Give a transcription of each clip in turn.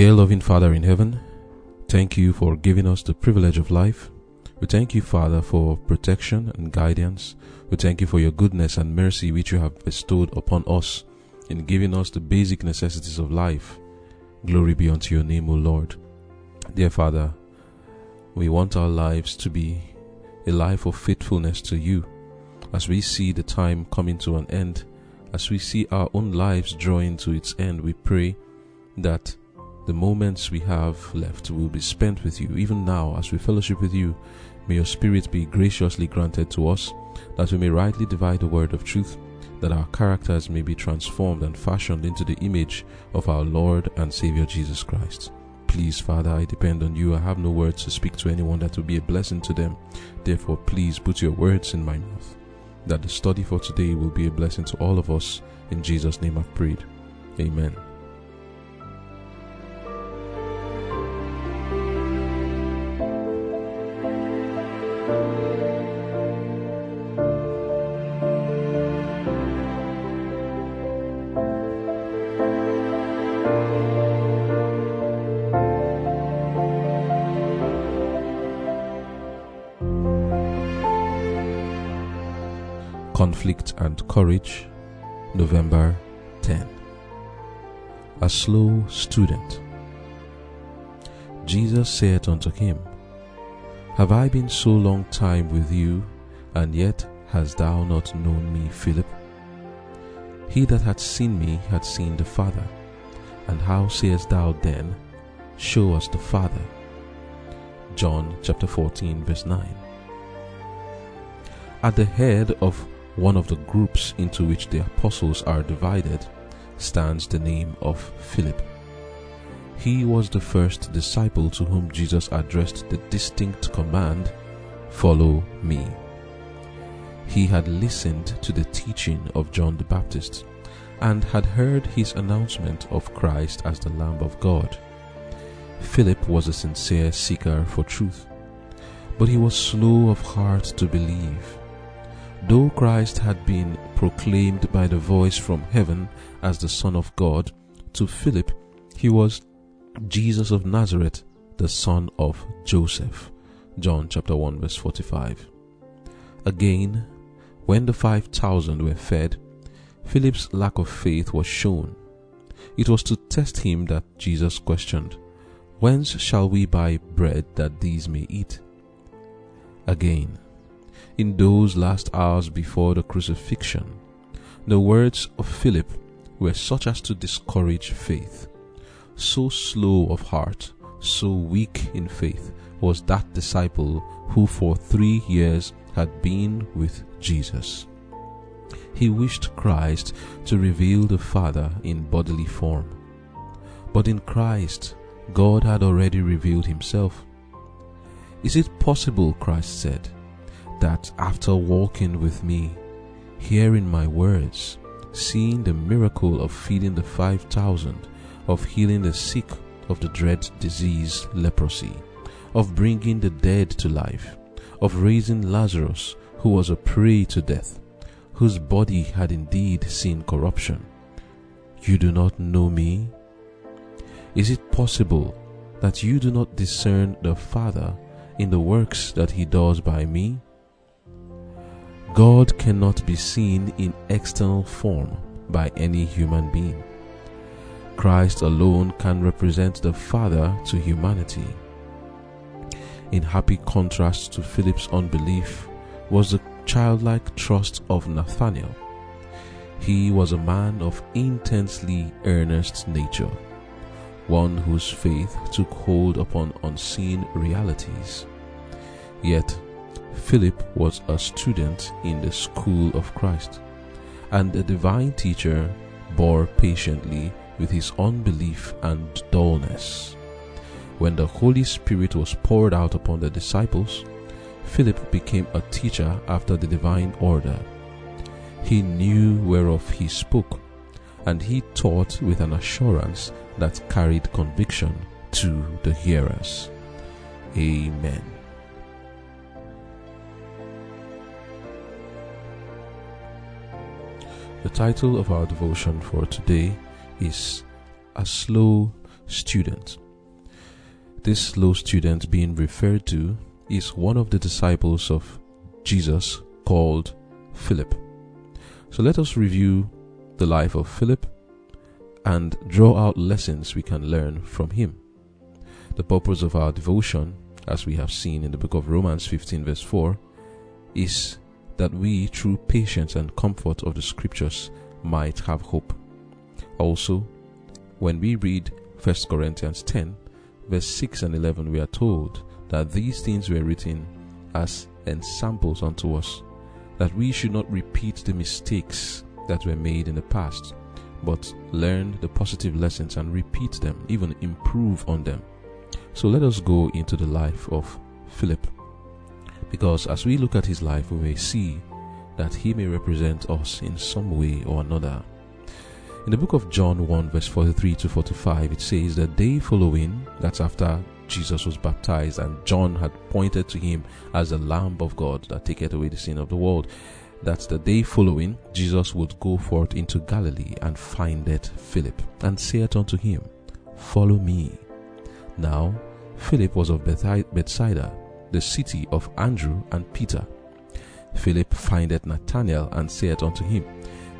Dear loving Father in heaven, thank you for giving us the privilege of life. We thank you, Father, for protection and guidance. We thank you for your goodness and mercy which you have bestowed upon us in giving us the basic necessities of life. Glory be unto your name, O Lord. Dear Father, we want our lives to be a life of faithfulness to you. As we see the time coming to an end, as we see our own lives drawing to its end, we pray that the moments we have left will be spent with you. Even now, as we fellowship with you, may your Spirit be graciously granted to us, that we may rightly divide the word of truth, that our characters may be transformed and fashioned into the image of our Lord and Savior Jesus Christ. Please, Father, I depend on you. I have no words to speak to anyone that will be a blessing to them. Therefore, please put your words in my mouth, that the study for today will be a blessing to all of us. In Jesus' name I've prayed. Amen. Conflict and Courage, November 10. A slow student. Jesus said unto him, Have I been so long time with you, and yet hast thou not known me, Philip? He that hath seen me hath seen the Father. And how sayest thou then, Show us the Father? John chapter 14, verse 9. At the head of one of the groups into which the apostles are divided stands the name of Philip. He was the first disciple to whom Jesus addressed the distinct command, Follow me. He had listened to the teaching of John the Baptist and had heard his announcement of Christ as the Lamb of God. Philip was a sincere seeker for truth, but he was slow of heart to believe. Though Christ had been proclaimed by the voice from heaven as the Son of God, to Philip he was Jesus of Nazareth, the son of Joseph. John chapter 1 verse 45. Again, when the 5000 were fed, Philip's lack of faith was shown. It was to test him that Jesus questioned, Whence shall we buy bread that these may eat? Again, in those last hours before the crucifixion, the words of Philip were such as to discourage faith. So slow of heart, so weak in faith was that disciple who for three years had been with Jesus. He wished Christ to reveal the Father in bodily form. But in Christ, God had already revealed himself. Is it possible, Christ said, that after walking with me, hearing my words, seeing the miracle of feeding the 5,000, of healing the sick of the dread disease leprosy, of bringing the dead to life, of raising Lazarus who was a prey to death, whose body had indeed seen corruption. You do not know me? Is it possible that you do not discern the Father in the works that he does by me? God cannot be seen in external form by any human being. Christ alone can represent the Father to humanity. In happy contrast to Philip's unbelief was the childlike trust of Nathanael. He was a man of intensely earnest nature, one whose faith took hold upon unseen realities. Yet, Philip was a student in the school of Christ, and the divine teacher bore patiently with his unbelief and dullness. When the Holy Spirit was poured out upon the disciples, Philip became a teacher after the divine order. He knew whereof he spoke, and he taught with an assurance that carried conviction to the hearers. Amen. The title of our devotion for today is A Slow student. This slow student being referred to is one of the disciples of Jesus called Philip. So let us review the life of Philip and draw out lessons we can learn from him. The purpose of our devotion, as we have seen in the book of Romans 15, verse 4, is that we, through patience and comfort of the scriptures, might have hope. Also, when we read 1 Corinthians 10, verse 6 and 11, we are told that these things were written as ensamples unto us, that we should not repeat the mistakes that were made in the past, but learn the positive lessons and repeat them, even improve on them. So let us go into the life of Philip. Because as we look at his life, we may see that he may represent us in some way or another. In the book of John 1, verse 43 to 45, it says, The day following, that's after Jesus was baptized, and John had pointed to him as the Lamb of God that taketh away the sin of the world. That the day following, Jesus would go forth into Galilee and findeth Philip, and saith unto him, Follow me. Now, Philip was of Bethsaida, the city of Andrew and Peter. Philip findeth Nathanael and saith unto him,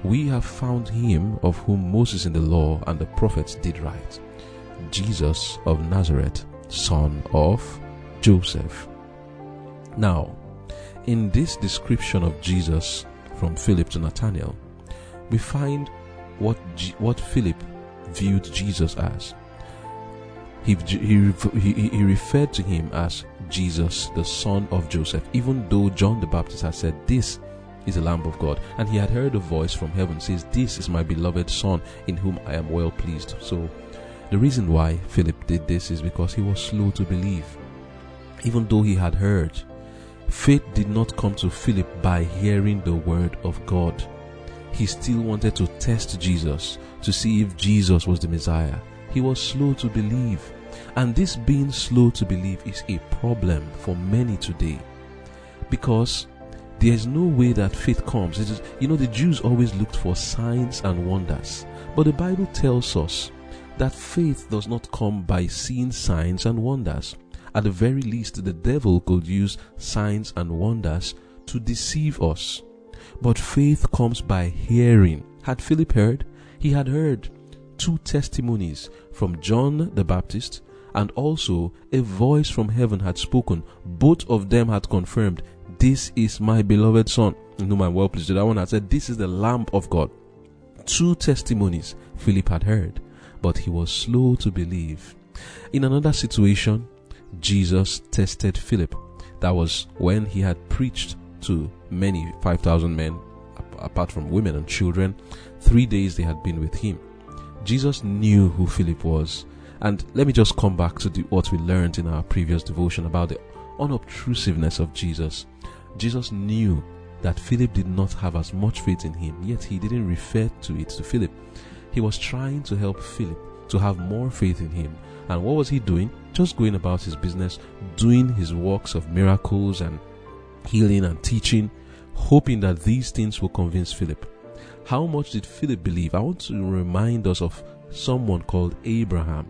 We have found him of whom Moses in the law and the prophets did write, Jesus of Nazareth, son of Joseph. Now, in this description of Jesus from Philip to Nathanael, we find what, G- what Philip viewed Jesus as. He, he, he, he referred to him as Jesus, the son of Joseph, even though John the Baptist had said, This is the Lamb of God. And he had heard a voice from heaven says, This is my beloved Son, in whom I am well pleased. So the reason why Philip did this is because he was slow to believe. Even though he had heard, faith did not come to Philip by hearing the word of God. He still wanted to test Jesus to see if Jesus was the Messiah. He was slow to believe. And this being slow to believe is a problem for many today. Because there is no way that faith comes. You know, the Jews always looked for signs and wonders. But the Bible tells us that faith does not come by seeing signs and wonders. At the very least, the devil could use signs and wonders to deceive us. But faith comes by hearing. Had Philip heard? He had heard two testimonies from John the Baptist and also a voice from heaven had spoken. Both of them had confirmed, This is my beloved Son, in whom I'm well pleased. That one had said, This is the Lamb of God. Two testimonies Philip had heard, but he was slow to believe. In another situation, Jesus tested Philip. That was when he had preached to many 5,000 men, apart from women and children. Three days they had been with him. Jesus knew who Philip was. And let me just come back to the, what we learned in our previous devotion about the unobtrusiveness of Jesus. Jesus knew that Philip did not have as much faith in him, yet he didn't refer to it to Philip. He was trying to help Philip to have more faith in him. And what was he doing? Just going about his business, doing his works of miracles and healing and teaching, hoping that these things will convince Philip. How much did Philip believe? I want to remind us of someone called Abraham.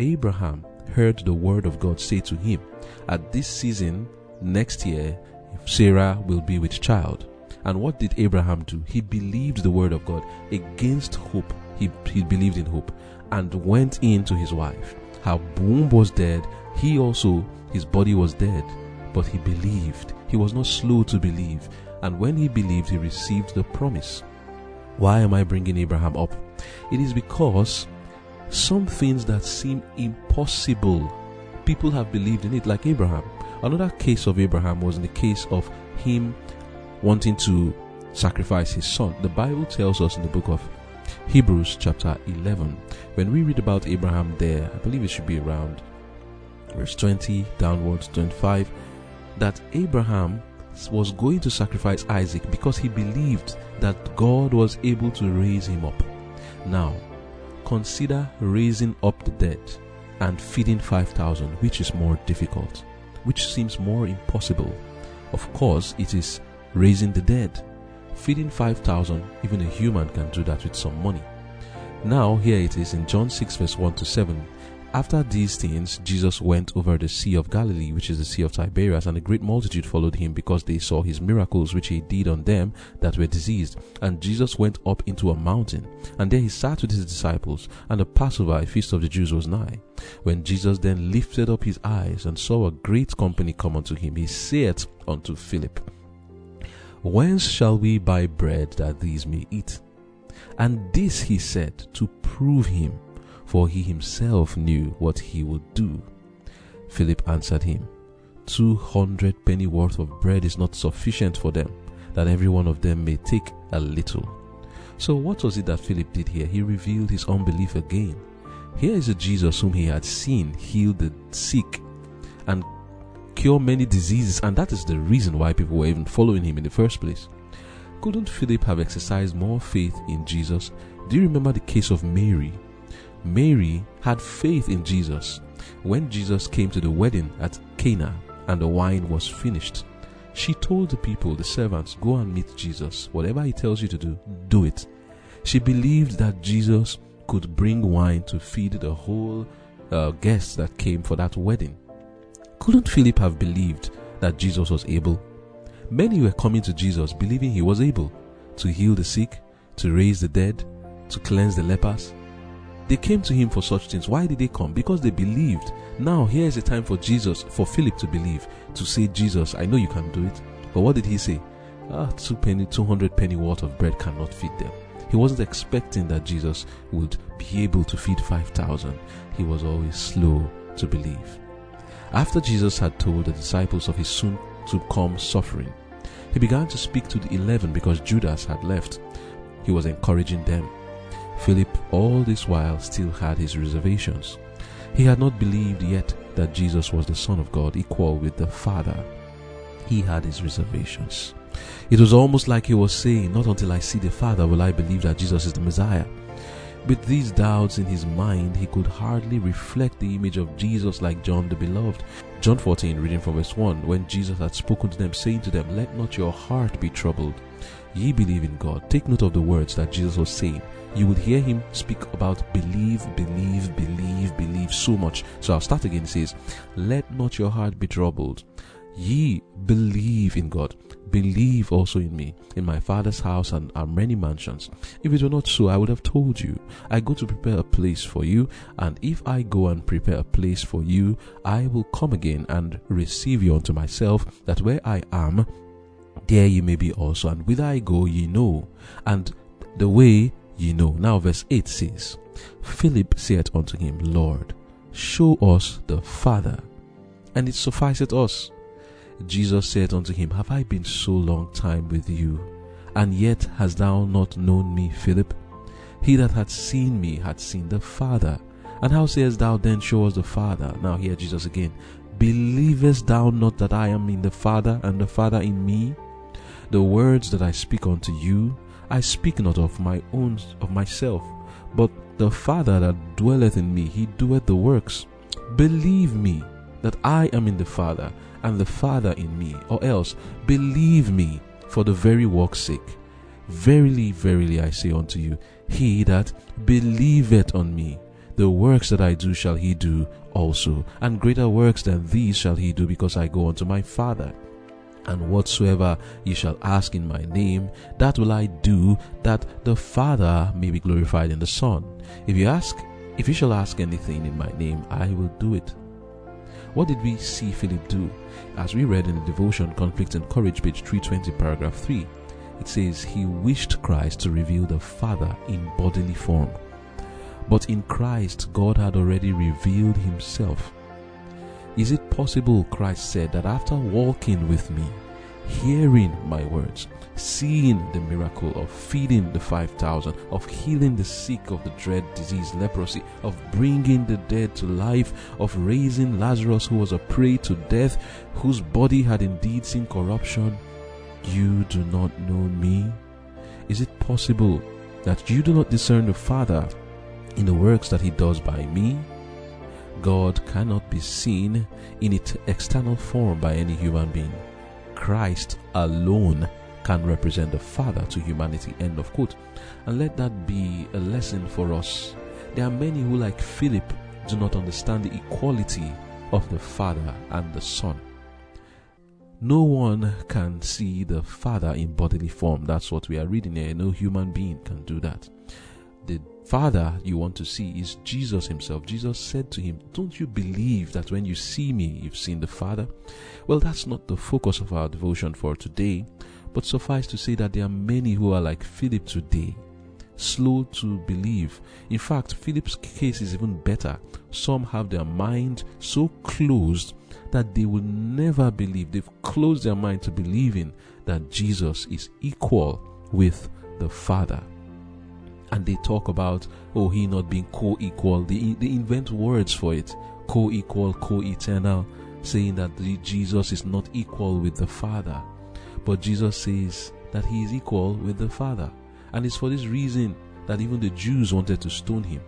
Abraham heard the word of God say to him, At this season, next year, Sarah will be with child. And what did Abraham do? He believed the word of God against hope. He, he believed in hope and went in to his wife. Her womb was dead. He also, his body was dead. But he believed. He was not slow to believe. And when he believed, he received the promise. Why am I bringing Abraham up? It is because some things that seem impossible, people have believed in it, like Abraham. Another case of Abraham was in the case of him wanting to sacrifice his son. The Bible tells us in the book of Hebrews, chapter 11, when we read about Abraham there, I believe it should be around verse 20 downwards, 25, that Abraham was going to sacrifice Isaac because he believed that God was able to raise him up. Now, consider raising up the dead and feeding 5,000, which is more difficult, which seems more impossible. Of course, it is raising the dead. Feeding 5,000, even a human can do that with some money. Now, here it is in John 6, verse 1 to 7. After these things, Jesus went over the Sea of Galilee, which is the Sea of Tiberias, and a great multitude followed him because they saw his miracles which he did on them that were diseased. And Jesus went up into a mountain, and there he sat with his disciples, and the Passover, a feast of the Jews, was nigh. When Jesus then lifted up his eyes and saw a great company come unto him, he said unto Philip, Whence shall we buy bread that these may eat? And this he said to prove him for he himself knew what he would do. Philip answered him, Two hundred penny worth of bread is not sufficient for them, that every one of them may take a little. So, what was it that Philip did here? He revealed his unbelief again. Here is a Jesus whom he had seen heal the sick and cure many diseases, and that is the reason why people were even following him in the first place. Couldn't Philip have exercised more faith in Jesus? Do you remember the case of Mary? Mary had faith in Jesus. When Jesus came to the wedding at Cana and the wine was finished, she told the people, the servants, go and meet Jesus. Whatever he tells you to do, do it. She believed that Jesus could bring wine to feed the whole uh, guests that came for that wedding. Couldn't Philip have believed that Jesus was able? Many were coming to Jesus believing he was able to heal the sick, to raise the dead, to cleanse the lepers. They came to him for such things. Why did they come? Because they believed. Now, here is a time for Jesus, for Philip to believe, to say, Jesus, I know you can do it. But what did he say? Ah, two penny, 200 penny worth of bread cannot feed them. He wasn't expecting that Jesus would be able to feed 5,000. He was always slow to believe. After Jesus had told the disciples of his soon to come suffering, he began to speak to the eleven because Judas had left. He was encouraging them. Philip, all this while, still had his reservations. He had not believed yet that Jesus was the Son of God, equal with the Father. He had his reservations. It was almost like he was saying, Not until I see the Father will I believe that Jesus is the Messiah. With these doubts in his mind, he could hardly reflect the image of Jesus like John the Beloved. John 14, reading from verse 1, when Jesus had spoken to them, saying to them, Let not your heart be troubled. Ye believe in God. Take note of the words that Jesus was saying you would hear him speak about believe, believe, believe, believe so much. So I'll start again. He says, Let not your heart be troubled. Ye believe in God. Believe also in me. In my Father's house and are many mansions. If it were not so, I would have told you. I go to prepare a place for you, and if I go and prepare a place for you, I will come again and receive you unto myself, that where I am, there ye may be also. And whither I go, ye know, and the way ye know. Now, verse 8 says, Philip said unto him, Lord, show us the Father, and it sufficeth us. Jesus said unto him, Have I been so long time with you, and yet hast thou not known me, Philip? He that hath seen me hath seen the Father. And how sayest thou then, Show us the Father? Now, hear Jesus again. Believest thou not that I am in the Father, and the Father in me? The words that I speak unto you, I speak not of my own of myself, but the Father that dwelleth in me, he doeth the works. Believe me that I am in the Father, and the Father in me, or else believe me for the very work's sake. Verily, verily, I say unto you, he that believeth on me, the works that I do shall he do also, and greater works than these shall he do, because I go unto my Father. And whatsoever ye shall ask in my name, that will I do, that the Father may be glorified in the Son. If you ask, if you shall ask anything in my name, I will do it. What did we see Philip do? As we read in the devotion Conflict and Courage, page 320, paragraph 3, it says, He wished Christ to reveal the Father in bodily form. But in Christ, God had already revealed Himself is it possible, Christ said, that after walking with me, hearing my words, seeing the miracle of feeding the 5,000, of healing the sick of the dread disease, leprosy, of bringing the dead to life, of raising Lazarus who was a prey to death, whose body had indeed seen corruption, you do not know me? Is it possible that you do not discern the Father in the works that he does by me? God cannot be seen in its external form by any human being. Christ alone can represent the Father to humanity. End of quote. And let that be a lesson for us. There are many who, like Philip, do not understand the equality of the Father and the Son. No one can see the Father in bodily form. That's what we are reading here. No human being can do that. The Father you want to see is Jesus Himself. Jesus said to him, Don't you believe that when you see me, you've seen the Father? Well, that's not the focus of our devotion for today, but suffice to say that there are many who are like Philip today, slow to believe. In fact, Philip's case is even better. Some have their mind so closed that they will never believe. They've closed their mind to believing that Jesus is equal with the Father. And they talk about, oh, he not being co equal. They, they invent words for it co equal, co eternal, saying that the, Jesus is not equal with the Father. But Jesus says that he is equal with the Father. And it's for this reason that even the Jews wanted to stone him.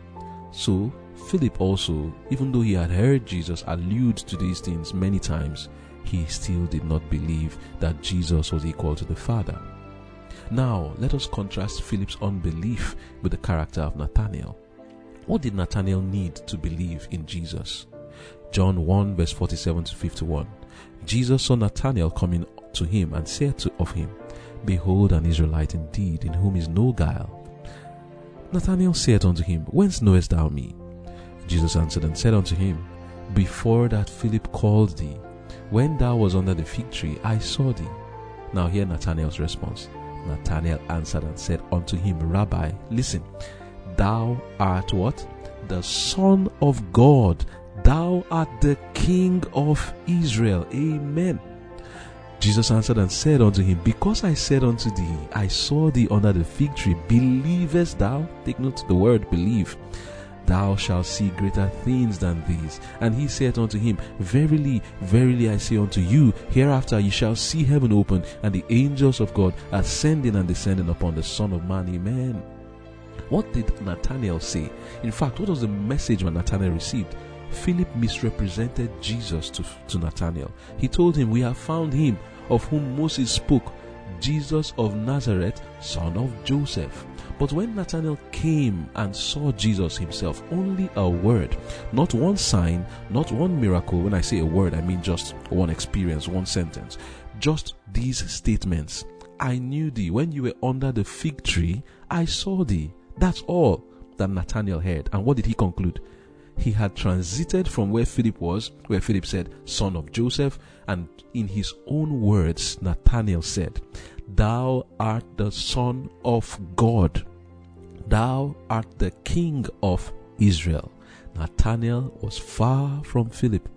So Philip also, even though he had heard Jesus allude to these things many times, he still did not believe that Jesus was equal to the Father. Now, let us contrast Philip's unbelief with the character of Nathanael. What did Nathanael need to believe in Jesus? John 1 verse 47 to 51. Jesus saw Nathanael coming to him and said to, of him, Behold an Israelite indeed, in whom is no guile. Nathanael said unto him, Whence knowest thou me? Jesus answered and said unto him, Before that Philip called thee, when thou was under the fig tree, I saw thee. Now hear Nathanael's response. Nathanael answered and said unto him, Rabbi, listen, thou art what? The Son of God. Thou art the King of Israel. Amen. Jesus answered and said unto him, Because I said unto thee, I saw thee under the fig tree, believest thou? Take note the word believe. Thou shalt see greater things than these. And he said unto him, Verily, verily I say unto you, hereafter ye shall see heaven open, and the angels of God ascending and descending upon the Son of Man. Amen. What did Nathanael say? In fact, what was the message when Nathanael received? Philip misrepresented Jesus to, to Nathanael. He told him, We have found him of whom Moses spoke, Jesus of Nazareth, son of Joseph. But when Nathanael came and saw Jesus himself, only a word, not one sign, not one miracle. When I say a word, I mean just one experience, one sentence. Just these statements. I knew thee. When you were under the fig tree, I saw thee. That's all that Nathanael heard. And what did he conclude? he had transited from where Philip was, where Philip said, Son of Joseph, and in his own words, Nathanael said, Thou art the Son of God. Thou art the King of Israel. Nathanael was far from Philip.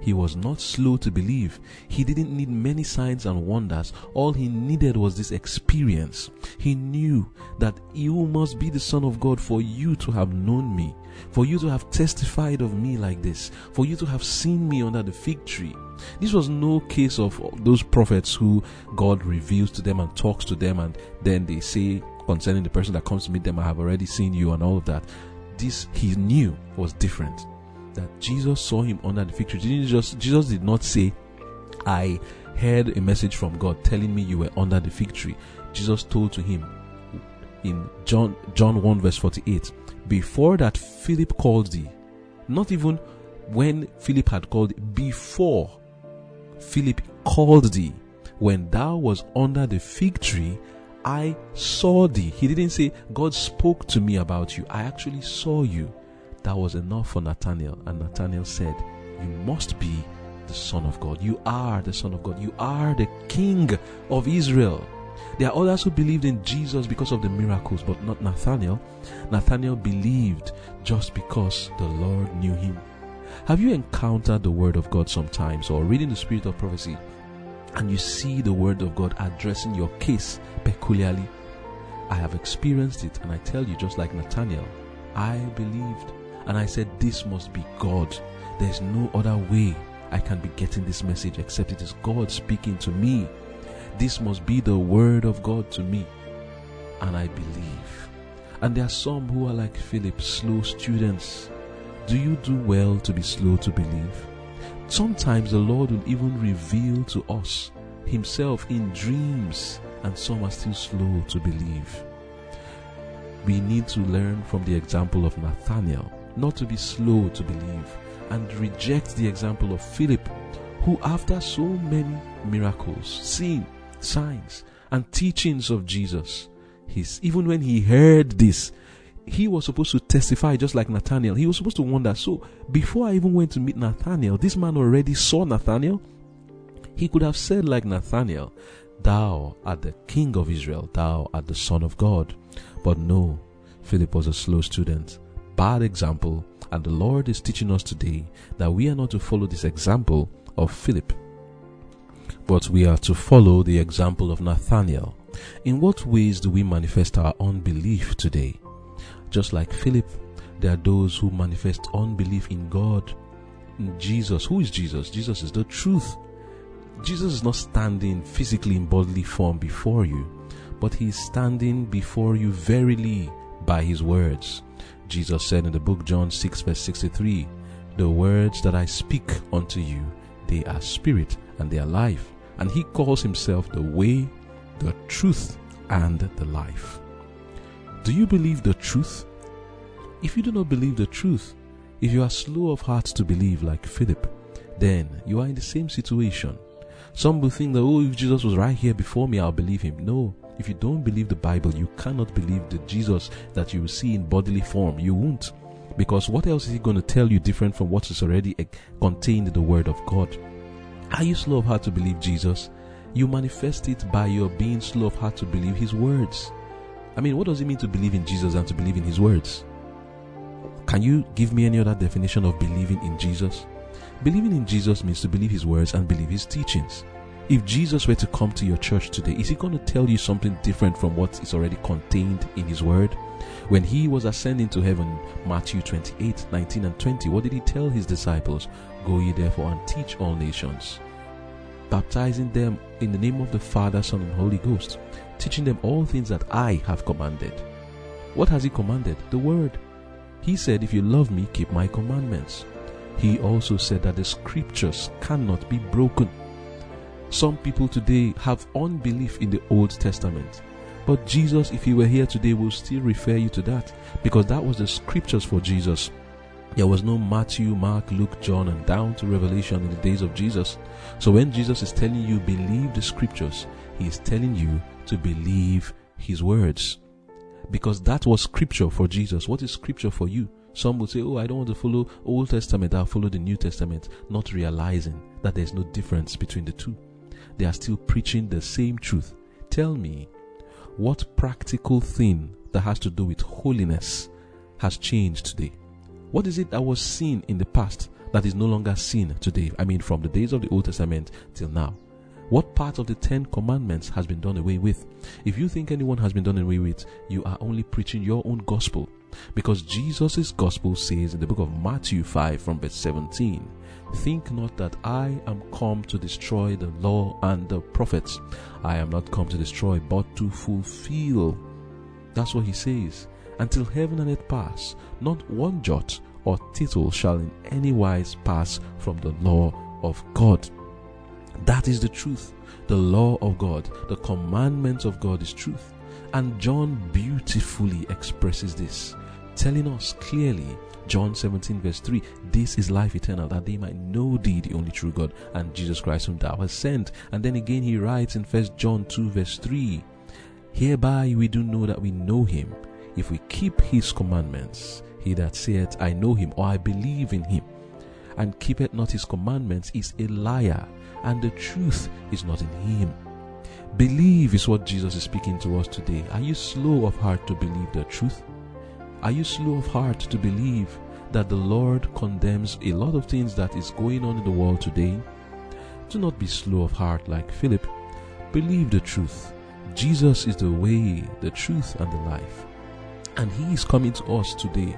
He was not slow to believe. He didn't need many signs and wonders. All he needed was this experience. He knew that you must be the Son of God for you to have known me, for you to have testified of me like this, for you to have seen me under the fig tree. This was no case of those prophets who God reveals to them and talks to them, and then they say concerning the person that comes to meet them, I have already seen you, and all of that. This he knew was different that Jesus saw him under the fig tree. Didn't Jesus did not say, I heard a message from God telling me you were under the fig tree. Jesus told to him in John John 1 verse 48, before that Philip called thee, not even when Philip had called before Philip called thee, when thou was under the fig tree, I saw thee. He didn't say, God spoke to me about you. I actually saw you. That was enough for Nathanael. And Nathanael said, You must be the Son of God. You are the Son of God. You are the King of Israel. There are others who believed in Jesus because of the miracles, but not Nathanael. Nathanael believed just because the Lord knew him. Have you encountered the Word of God sometimes or reading the Spirit of prophecy and you see the Word of God addressing your case peculiarly? I have experienced it and I tell you, just like Nathanael, I believed. And I said, This must be God. There's no other way I can be getting this message except it is God speaking to me. This must be the word of God to me. And I believe. And there are some who are like Philip, slow students. Do you do well to be slow to believe? Sometimes the Lord will even reveal to us Himself in dreams, and some are still slow to believe. We need to learn from the example of Nathanael not to be slow to believe and reject the example of Philip, who, after so many miracles, seen signs, and teachings of Jesus, his, even when he heard this, he was supposed to testify just like Nathanael. He was supposed to wonder. So, before I even went to meet Nathanael, this man already saw Nathanael. He could have said, like Nathanael, Thou art the King of Israel, thou art the Son of God. But no, Philip was a slow student. Bad example, and the Lord is teaching us today that we are not to follow this example of Philip, but we are to follow the example of Nathaniel. In what ways do we manifest our unbelief today? Just like Philip, there are those who manifest unbelief in God, in Jesus. Who is Jesus? Jesus is the truth. Jesus is not standing physically in bodily form before you, but he is standing before you verily by his words. Jesus said in the book John 6 verse 63, The words that I speak unto you, they are spirit and they are life. And he calls himself the way, the truth, and the life. Do you believe the truth? If you do not believe the truth, if you are slow of heart to believe like Philip, then you are in the same situation. Some will think that, oh, if Jesus was right here before me, I'll believe him. No, if you don't believe the Bible, you cannot believe the Jesus that you will see in bodily form. You won't. Because what else is he going to tell you different from what is already eh, contained in the Word of God? Are you slow of heart to believe Jesus? You manifest it by your being slow of heart to believe His words. I mean, what does it mean to believe in Jesus and to believe in His words? Can you give me any other definition of believing in Jesus? Believing in Jesus means to believe His words and believe His teachings. If Jesus were to come to your church today, is He going to tell you something different from what is already contained in His word? When He was ascending to heaven, Matthew 28 19 and 20, what did He tell His disciples? Go ye therefore and teach all nations, baptizing them in the name of the Father, Son, and Holy Ghost, teaching them all things that I have commanded. What has He commanded? The Word. He said, If you love me, keep my commandments. He also said that the scriptures cannot be broken. Some people today have unbelief in the Old Testament. But Jesus, if he were here today, will still refer you to that because that was the scriptures for Jesus. There was no Matthew, Mark, Luke, John, and down to Revelation in the days of Jesus. So when Jesus is telling you, believe the scriptures, he is telling you to believe his words. Because that was scripture for Jesus. What is scripture for you? Some would say, Oh, I don't want to follow Old Testament, I'll follow the New Testament, not realizing that there's no difference between the two. They are still preaching the same truth. Tell me, what practical thing that has to do with holiness has changed today? What is it that was seen in the past that is no longer seen today? I mean, from the days of the Old Testament till now. What part of the Ten Commandments has been done away with? If you think anyone has been done away with, you are only preaching your own gospel. Because Jesus' gospel says in the book of Matthew 5 from verse 17, Think not that I am come to destroy the law and the prophets. I am not come to destroy, but to fulfill. That's what he says. Until heaven and earth pass, not one jot or tittle shall in any wise pass from the law of God. That is the truth. The law of God, the commandments of God is truth. And John beautifully expresses this, telling us clearly, John 17, verse 3, this is life eternal, that they might know thee, the only true God, and Jesus Christ, whom thou hast sent. And then again, he writes in First John 2, verse 3, Hereby we do know that we know him, if we keep his commandments. He that saith, I know him, or I believe in him, and keepeth not his commandments, is a liar, and the truth is not in him. Believe is what Jesus is speaking to us today. Are you slow of heart to believe the truth? Are you slow of heart to believe that the Lord condemns a lot of things that is going on in the world today? Do not be slow of heart like Philip. Believe the truth. Jesus is the way, the truth, and the life. And He is coming to us today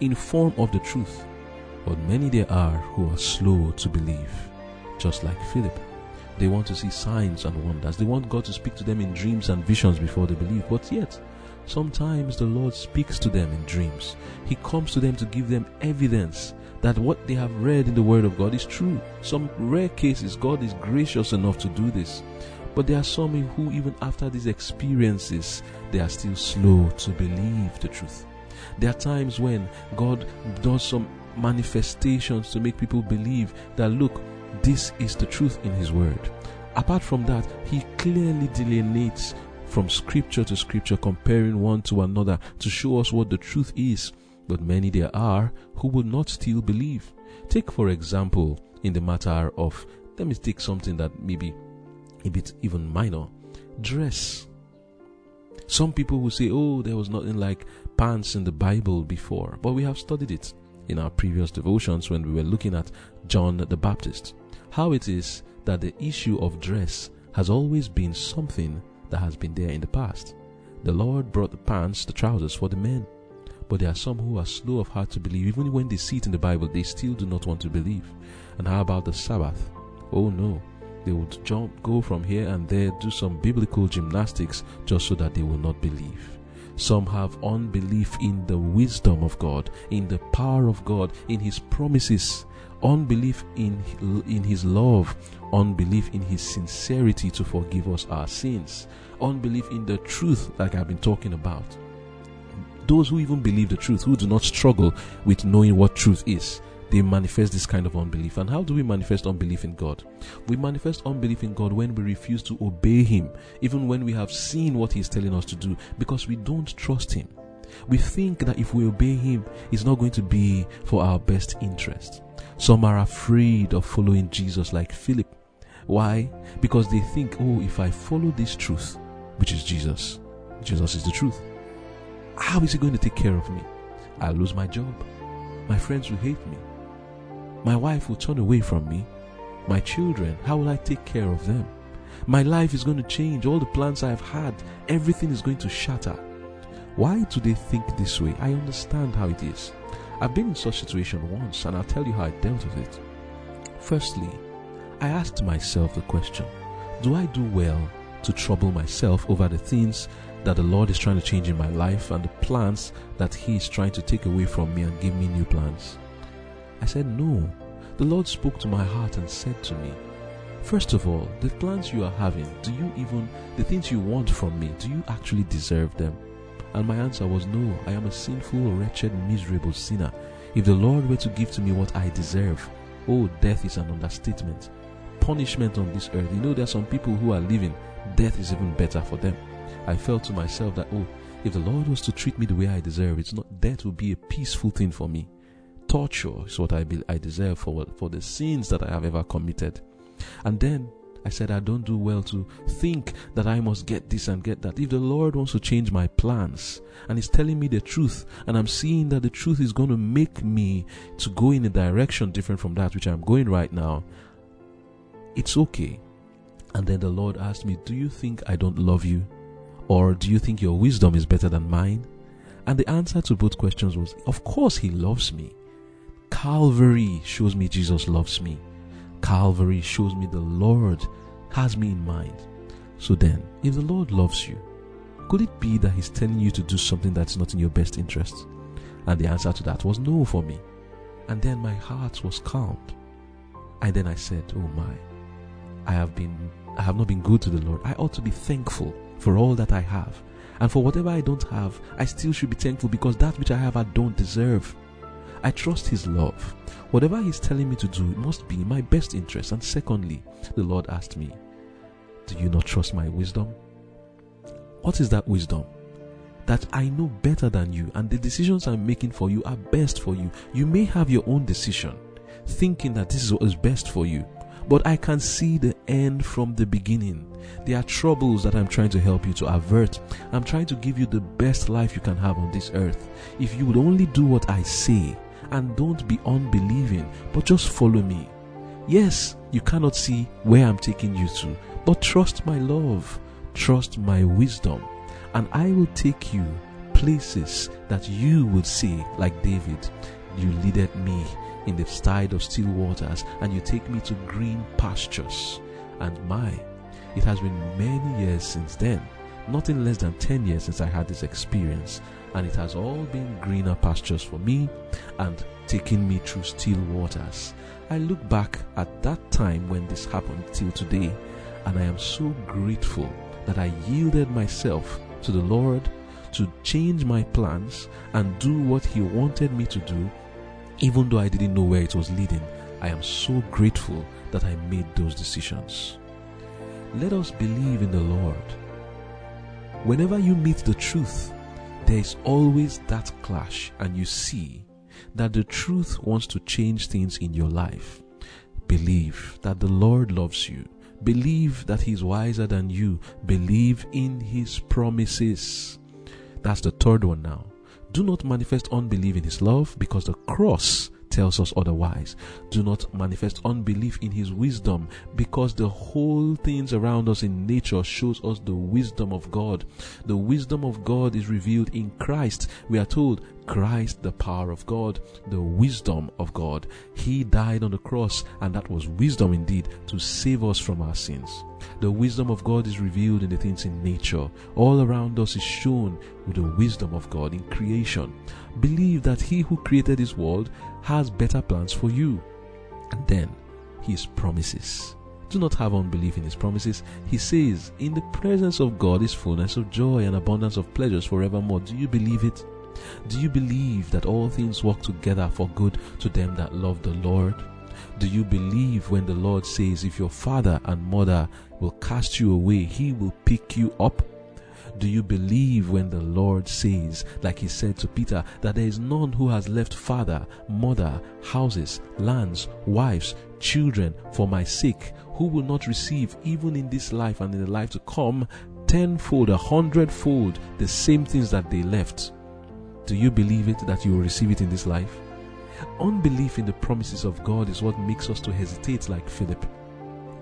in form of the truth. But many there are who are slow to believe, just like Philip. They want to see signs and wonders. They want God to speak to them in dreams and visions before they believe. But yet, sometimes the Lord speaks to them in dreams. He comes to them to give them evidence that what they have read in the Word of God is true. Some rare cases, God is gracious enough to do this. But there are some who, even after these experiences, they are still slow to believe the truth. There are times when God does some manifestations to make people believe that look, this is the truth in His Word. Apart from that, He clearly delineates from scripture to scripture, comparing one to another to show us what the truth is. But many there are who would not still believe. Take, for example, in the matter of, let me take something that maybe a bit even minor dress. Some people will say, oh, there was nothing like pants in the Bible before, but we have studied it in our previous devotions when we were looking at John the Baptist. How it is that the issue of dress has always been something that has been there in the past. The Lord brought the pants, the trousers for the men. But there are some who are slow of heart to believe. Even when they see it in the Bible, they still do not want to believe. And how about the Sabbath? Oh no. They would jump, go from here and there, do some biblical gymnastics just so that they will not believe. Some have unbelief in the wisdom of God, in the power of God, in His promises, unbelief in, in His love, unbelief in His sincerity to forgive us our sins, unbelief in the truth, like I've been talking about. Those who even believe the truth, who do not struggle with knowing what truth is, they manifest this kind of unbelief. And how do we manifest unbelief in God? We manifest unbelief in God when we refuse to obey Him, even when we have seen what He's telling us to do, because we don't trust Him. We think that if we obey Him, it's not going to be for our best interest. Some are afraid of following Jesus, like Philip. Why? Because they think, oh, if I follow this truth, which is Jesus, Jesus is the truth, how is He going to take care of me? I'll lose my job. My friends will hate me. My wife will turn away from me. My children, how will I take care of them? My life is going to change. All the plans I've had, everything is going to shatter. Why do they think this way? I understand how it is. I've been in such a situation once and I'll tell you how I dealt with it. Firstly, I asked myself the question, do I do well to trouble myself over the things that the Lord is trying to change in my life and the plans that He is trying to take away from me and give me new plans? I said, No. The Lord spoke to my heart and said to me, First of all, the plans you are having, do you even, the things you want from me, do you actually deserve them? And my answer was, No, I am a sinful, wretched, miserable sinner. If the Lord were to give to me what I deserve, oh, death is an understatement. Punishment on this earth. You know, there are some people who are living, death is even better for them. I felt to myself that, oh, if the Lord was to treat me the way I deserve, it's not death would be a peaceful thing for me torture is what I, be, I deserve for, for the sins that I have ever committed. And then I said, I don't do well to think that I must get this and get that. If the Lord wants to change my plans and He's telling me the truth, and I'm seeing that the truth is going to make me to go in a direction different from that which I'm going right now, it's okay. And then the Lord asked me, Do you think I don't love you? Or do you think your wisdom is better than mine? And the answer to both questions was, Of course, He loves me. Calvary shows me Jesus loves me. Calvary shows me the Lord has me in mind. So then, if the Lord loves you, could it be that He's telling you to do something that's not in your best interest? And the answer to that was no for me. And then my heart was calmed. And then I said, Oh my, I have been I have not been good to the Lord. I ought to be thankful for all that I have. And for whatever I don't have, I still should be thankful because that which I have I don't deserve. I trust His love. Whatever He's telling me to do must be in my best interest. And secondly, the Lord asked me, Do you not trust my wisdom? What is that wisdom? That I know better than you, and the decisions I'm making for you are best for you. You may have your own decision, thinking that this is what is best for you, but I can see the end from the beginning. There are troubles that I'm trying to help you to avert. I'm trying to give you the best life you can have on this earth. If you would only do what I say and don't be unbelieving, but just follow me. Yes, you cannot see where I'm taking you to, but trust my love, trust my wisdom, and I will take you places that you would see, like David, you leaded me in the tide of still waters, and you take me to green pastures. And my, it has been many years since then, nothing less than 10 years since I had this experience, and it has all been greener pastures for me and taking me through still waters. I look back at that time when this happened till today, and I am so grateful that I yielded myself to the Lord to change my plans and do what He wanted me to do, even though I didn't know where it was leading. I am so grateful that I made those decisions. Let us believe in the Lord. Whenever you meet the truth, there is always that clash, and you see that the truth wants to change things in your life. Believe that the Lord loves you. Believe that He's wiser than you. Believe in His promises. That's the third one now. Do not manifest unbelief in His love because the cross tells us otherwise. Do not manifest unbelief in his wisdom because the whole things around us in nature shows us the wisdom of God. The wisdom of God is revealed in Christ. We are told Christ, the power of God, the wisdom of God. He died on the cross, and that was wisdom indeed to save us from our sins. The wisdom of God is revealed in the things in nature. All around us is shown with the wisdom of God in creation. Believe that He who created this world has better plans for you. And then His promises. Do not have unbelief in His promises. He says, In the presence of God is fullness of joy and abundance of pleasures forevermore. Do you believe it? Do you believe that all things work together for good to them that love the Lord? Do you believe when the Lord says, If your father and mother will cast you away, he will pick you up? Do you believe when the Lord says, like he said to Peter, that there is none who has left father, mother, houses, lands, wives, children for my sake, who will not receive, even in this life and in the life to come, tenfold, a hundredfold, the same things that they left? Do you believe it that you will receive it in this life? Unbelief in the promises of God is what makes us to hesitate like Philip.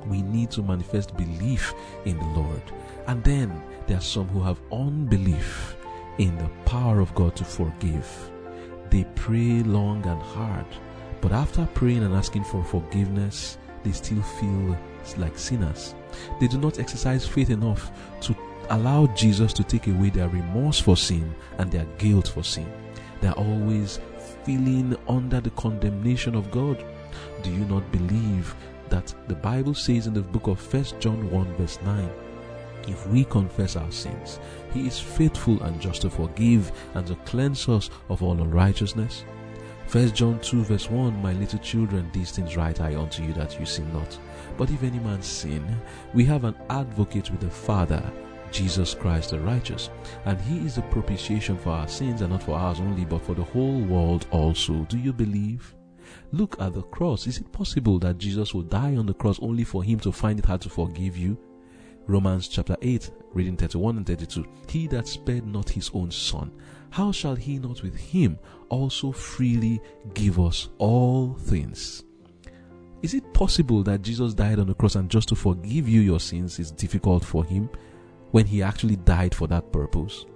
We need to manifest belief in the Lord. And then there are some who have unbelief in the power of God to forgive. They pray long and hard, but after praying and asking for forgiveness, they still feel like sinners. They do not exercise faith enough to allow Jesus to take away their remorse for sin and their guilt for sin. They are always feeling under the condemnation of God. Do you not believe that the Bible says in the book of First John 1 verse 9 if we confess our sins, He is faithful and just to forgive and to cleanse us of all unrighteousness. 1 John 2 verse 1 My little children, these things write I unto you that you sin not. But if any man sin, we have an advocate with the Father, Jesus Christ the righteous, and he is the propitiation for our sins, and not for ours only, but for the whole world also. Do you believe? Look at the cross. Is it possible that Jesus will die on the cross only for him to find it hard to forgive you? Romans chapter 8, reading 31 and 32. He that spared not his own son, how shall he not with him also freely give us all things? Is it possible that Jesus died on the cross and just to forgive you your sins is difficult for him when he actually died for that purpose?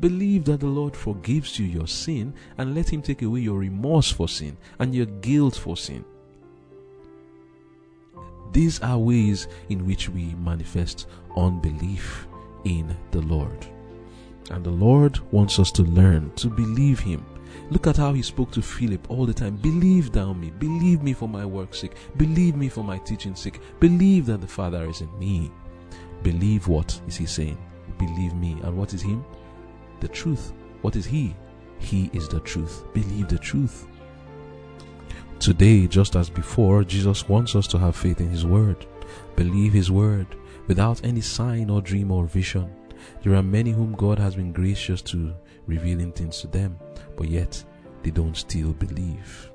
Believe that the Lord forgives you your sin and let him take away your remorse for sin and your guilt for sin. These are ways in which we manifest unbelief in the Lord. And the Lord wants us to learn to believe Him. Look at how He spoke to Philip all the time. Believe thou me. Believe me for my work's sake. Believe me for my teaching's sake. Believe that the Father is in me. Believe what is He saying? Believe me. And what is Him? The truth. What is He? He is the truth. Believe the truth. Today, just as before, Jesus wants us to have faith in His Word, believe His Word, without any sign or dream or vision. There are many whom God has been gracious to revealing things to them, but yet they don't still believe.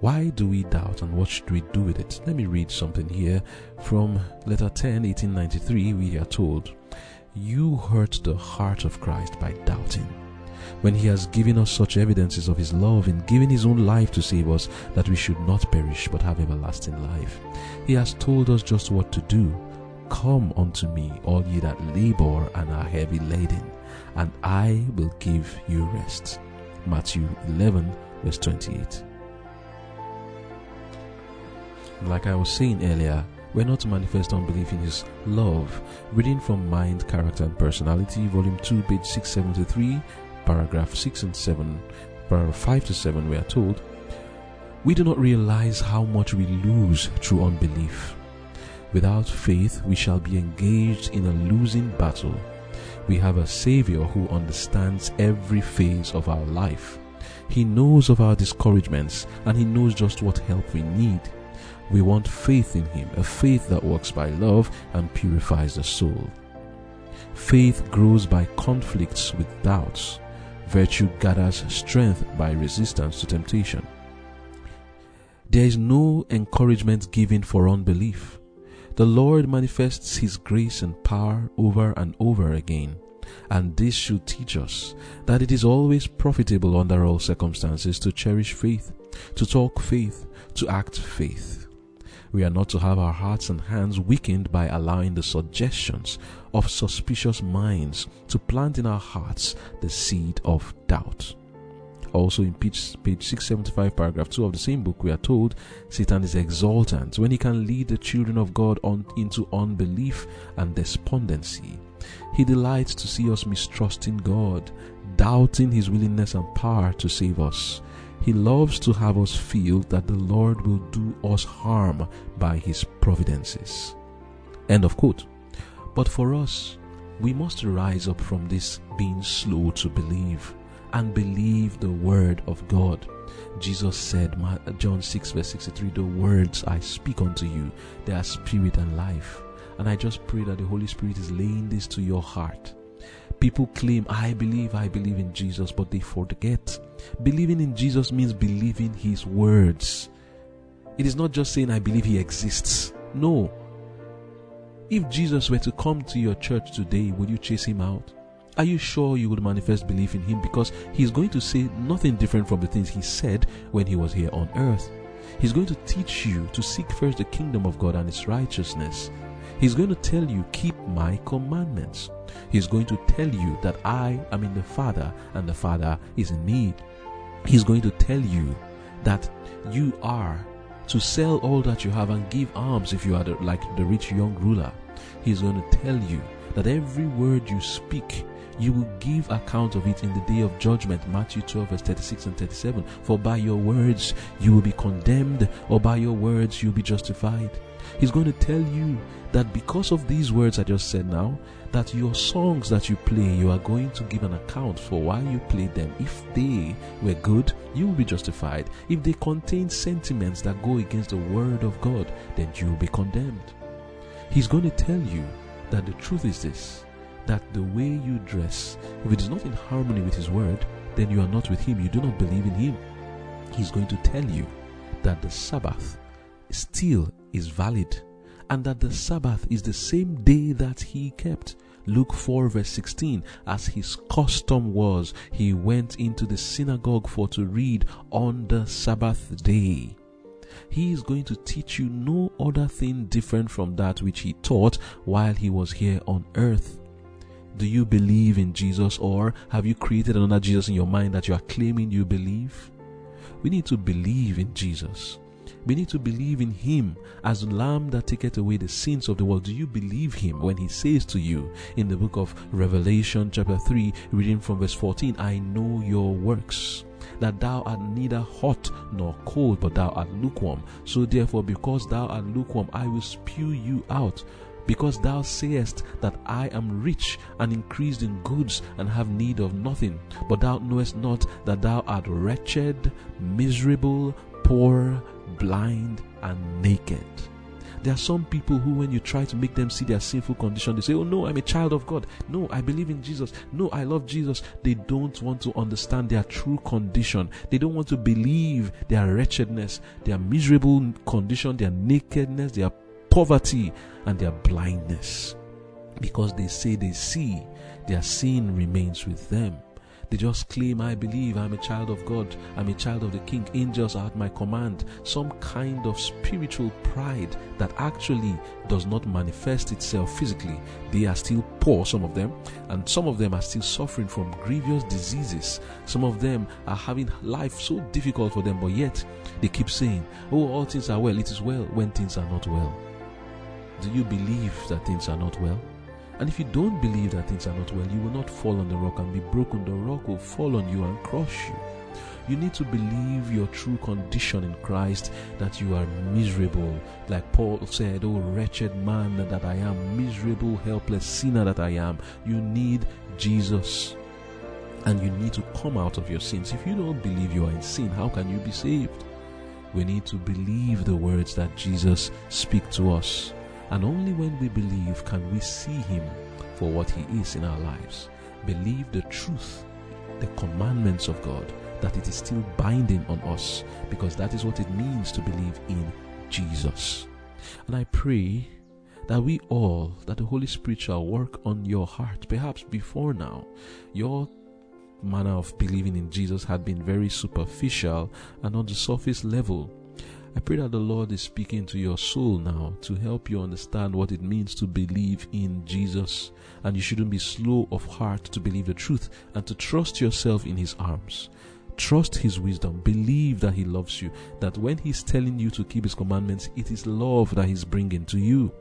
Why do we doubt and what should we do with it? Let me read something here from letter 10, 1893. We are told, You hurt the heart of Christ by doubting when he has given us such evidences of his love in giving his own life to save us that we should not perish but have everlasting life. He has told us just what to do. Come unto me, all ye that labor and are heavy laden, and I will give you rest. Matthew 11, verse 28. Like I was saying earlier, we're not manifest unbelief in his love. Reading from Mind, Character and Personality, Volume 2, page 673, paragraph 6 and 7, paragraph 5 to 7, we are told, We do not realize how much we lose through unbelief. Without faith, we shall be engaged in a losing battle. We have a Savior who understands every phase of our life. He knows of our discouragements and He knows just what help we need. We want faith in Him, a faith that works by love and purifies the soul. Faith grows by conflicts with doubts. Virtue gathers strength by resistance to temptation. There is no encouragement given for unbelief. The Lord manifests His grace and power over and over again, and this should teach us that it is always profitable under all circumstances to cherish faith, to talk faith, to act faith. We are not to have our hearts and hands weakened by allowing the suggestions of suspicious minds to plant in our hearts the seed of doubt. Also, in page, page 675, paragraph 2 of the same book, we are told Satan is exultant when he can lead the children of God on, into unbelief and despondency. He delights to see us mistrusting God, doubting his willingness and power to save us. He loves to have us feel that the Lord will do us harm by his providences. End of quote. But for us, we must rise up from this being slow to believe and believe the word of God. Jesus said, John 6, verse 63, The words I speak unto you, they are spirit and life. And I just pray that the Holy Spirit is laying this to your heart. People claim, I believe, I believe in Jesus, but they forget. Believing in Jesus means believing His words. It is not just saying, I believe He exists. No. If Jesus were to come to your church today, would you chase Him out? Are you sure you would manifest belief in him? Because he's going to say nothing different from the things he said when he was here on earth. He's going to teach you to seek first the kingdom of God and its righteousness. He's going to tell you, keep my commandments. He's going to tell you that I am in the Father and the Father is in me. He's going to tell you that you are to sell all that you have and give alms if you are the, like the rich young ruler. He's going to tell you that every word you speak you will give account of it in the day of judgment. Matthew 12, verse 36 and 37. For by your words you will be condemned, or by your words you will be justified. He's going to tell you that because of these words I just said now, that your songs that you play, you are going to give an account for why you played them. If they were good, you will be justified. If they contain sentiments that go against the word of God, then you will be condemned. He's going to tell you that the truth is this that the way you dress, if it is not in harmony with His word, then you are not with Him. You do not believe in Him. He's going to tell you that the Sabbath still is valid and that the Sabbath is the same day that He kept. Luke 4 verse 16, as his custom was, he went into the synagogue for to read on the Sabbath day. He is going to teach you no other thing different from that which he taught while he was here on earth. Do you believe in Jesus or have you created another Jesus in your mind that you are claiming you believe? We need to believe in Jesus. We need to believe in Him as the Lamb that taketh away the sins of the world. Do you believe Him when He says to you in the book of Revelation, chapter 3, reading from verse 14, I know your works, that thou art neither hot nor cold, but thou art lukewarm. So therefore, because thou art lukewarm, I will spew you out because thou sayest that I am rich and increased in goods and have need of nothing, but thou knowest not that thou art wretched, miserable, poor, blind, and naked. There are some people who, when you try to make them see their sinful condition, they say, Oh, no, I'm a child of God. No, I believe in Jesus. No, I love Jesus. They don't want to understand their true condition. They don't want to believe their wretchedness, their miserable condition, their nakedness, their poverty and their blindness. Because they say they see, their sin remains with them. They just claim, I believe I'm a child of God, I'm a child of the King, angels are at my command. Some kind of spiritual pride that actually does not manifest itself physically. They are still poor, some of them, and some of them are still suffering from grievous diseases. Some of them are having life so difficult for them, but yet they keep saying, Oh, all things are well, it is well when things are not well. Do you believe that things are not well? And if you don't believe that things are not well, you will not fall on the rock and be broken. The rock will fall on you and crush you. You need to believe your true condition in Christ that you are miserable. Like Paul said, Oh, wretched man that I am, miserable, helpless sinner that I am. You need Jesus. And you need to come out of your sins. If you don't believe you are in sin, how can you be saved? We need to believe the words that Jesus speak to us. And only when we believe can we see him for what he is in our lives. Believe the truth, the commandments of God that it is still binding on us because that is what it means to believe in Jesus. And I pray that we all, that the Holy Spirit shall work on your heart. Perhaps before now, your manner of believing in Jesus had been very superficial and on the surface level. I pray that the Lord is speaking to your soul now to help you understand what it means to believe in Jesus. And you shouldn't be slow of heart to believe the truth and to trust yourself in His arms. Trust His wisdom. Believe that He loves you. That when He's telling you to keep His commandments, it is love that He's bringing to you.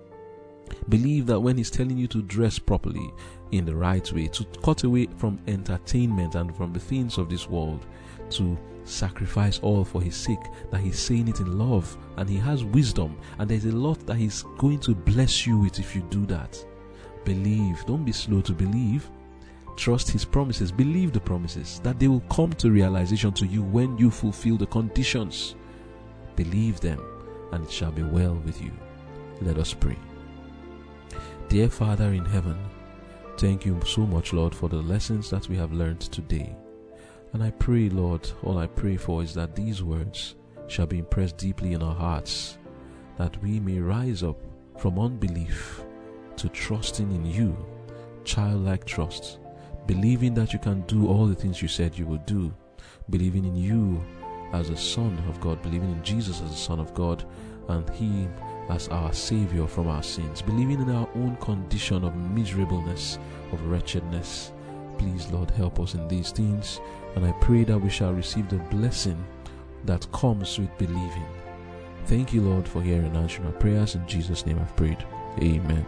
Believe that when He's telling you to dress properly, in the right way, to cut away from entertainment and from the things of this world, to sacrifice all for His sake, that He's saying it in love and He has wisdom, and there's a lot that He's going to bless you with if you do that. Believe, don't be slow to believe Trust His promises, believe the promises, that they will come to realization to you when you fulfill the conditions. Believe them, and it shall be well with you. Let us pray. Dear Father in heaven, thank you so much, Lord, for the lessons that we have learned today. And I pray, Lord, all I pray for is that these words shall be impressed deeply in our hearts, that we may rise up from unbelief to trusting in you, childlike trust believing that you can do all the things you said you would do, believing in you as a Son of God, believing in Jesus as a Son of God, and He as our Savior from our sins, believing in our own condition of miserableness, of wretchedness. Please, Lord, help us in these things, and I pray that we shall receive the blessing that comes with believing. Thank you, Lord, for hearing and answering our prayers. In Jesus' name I've prayed. Amen.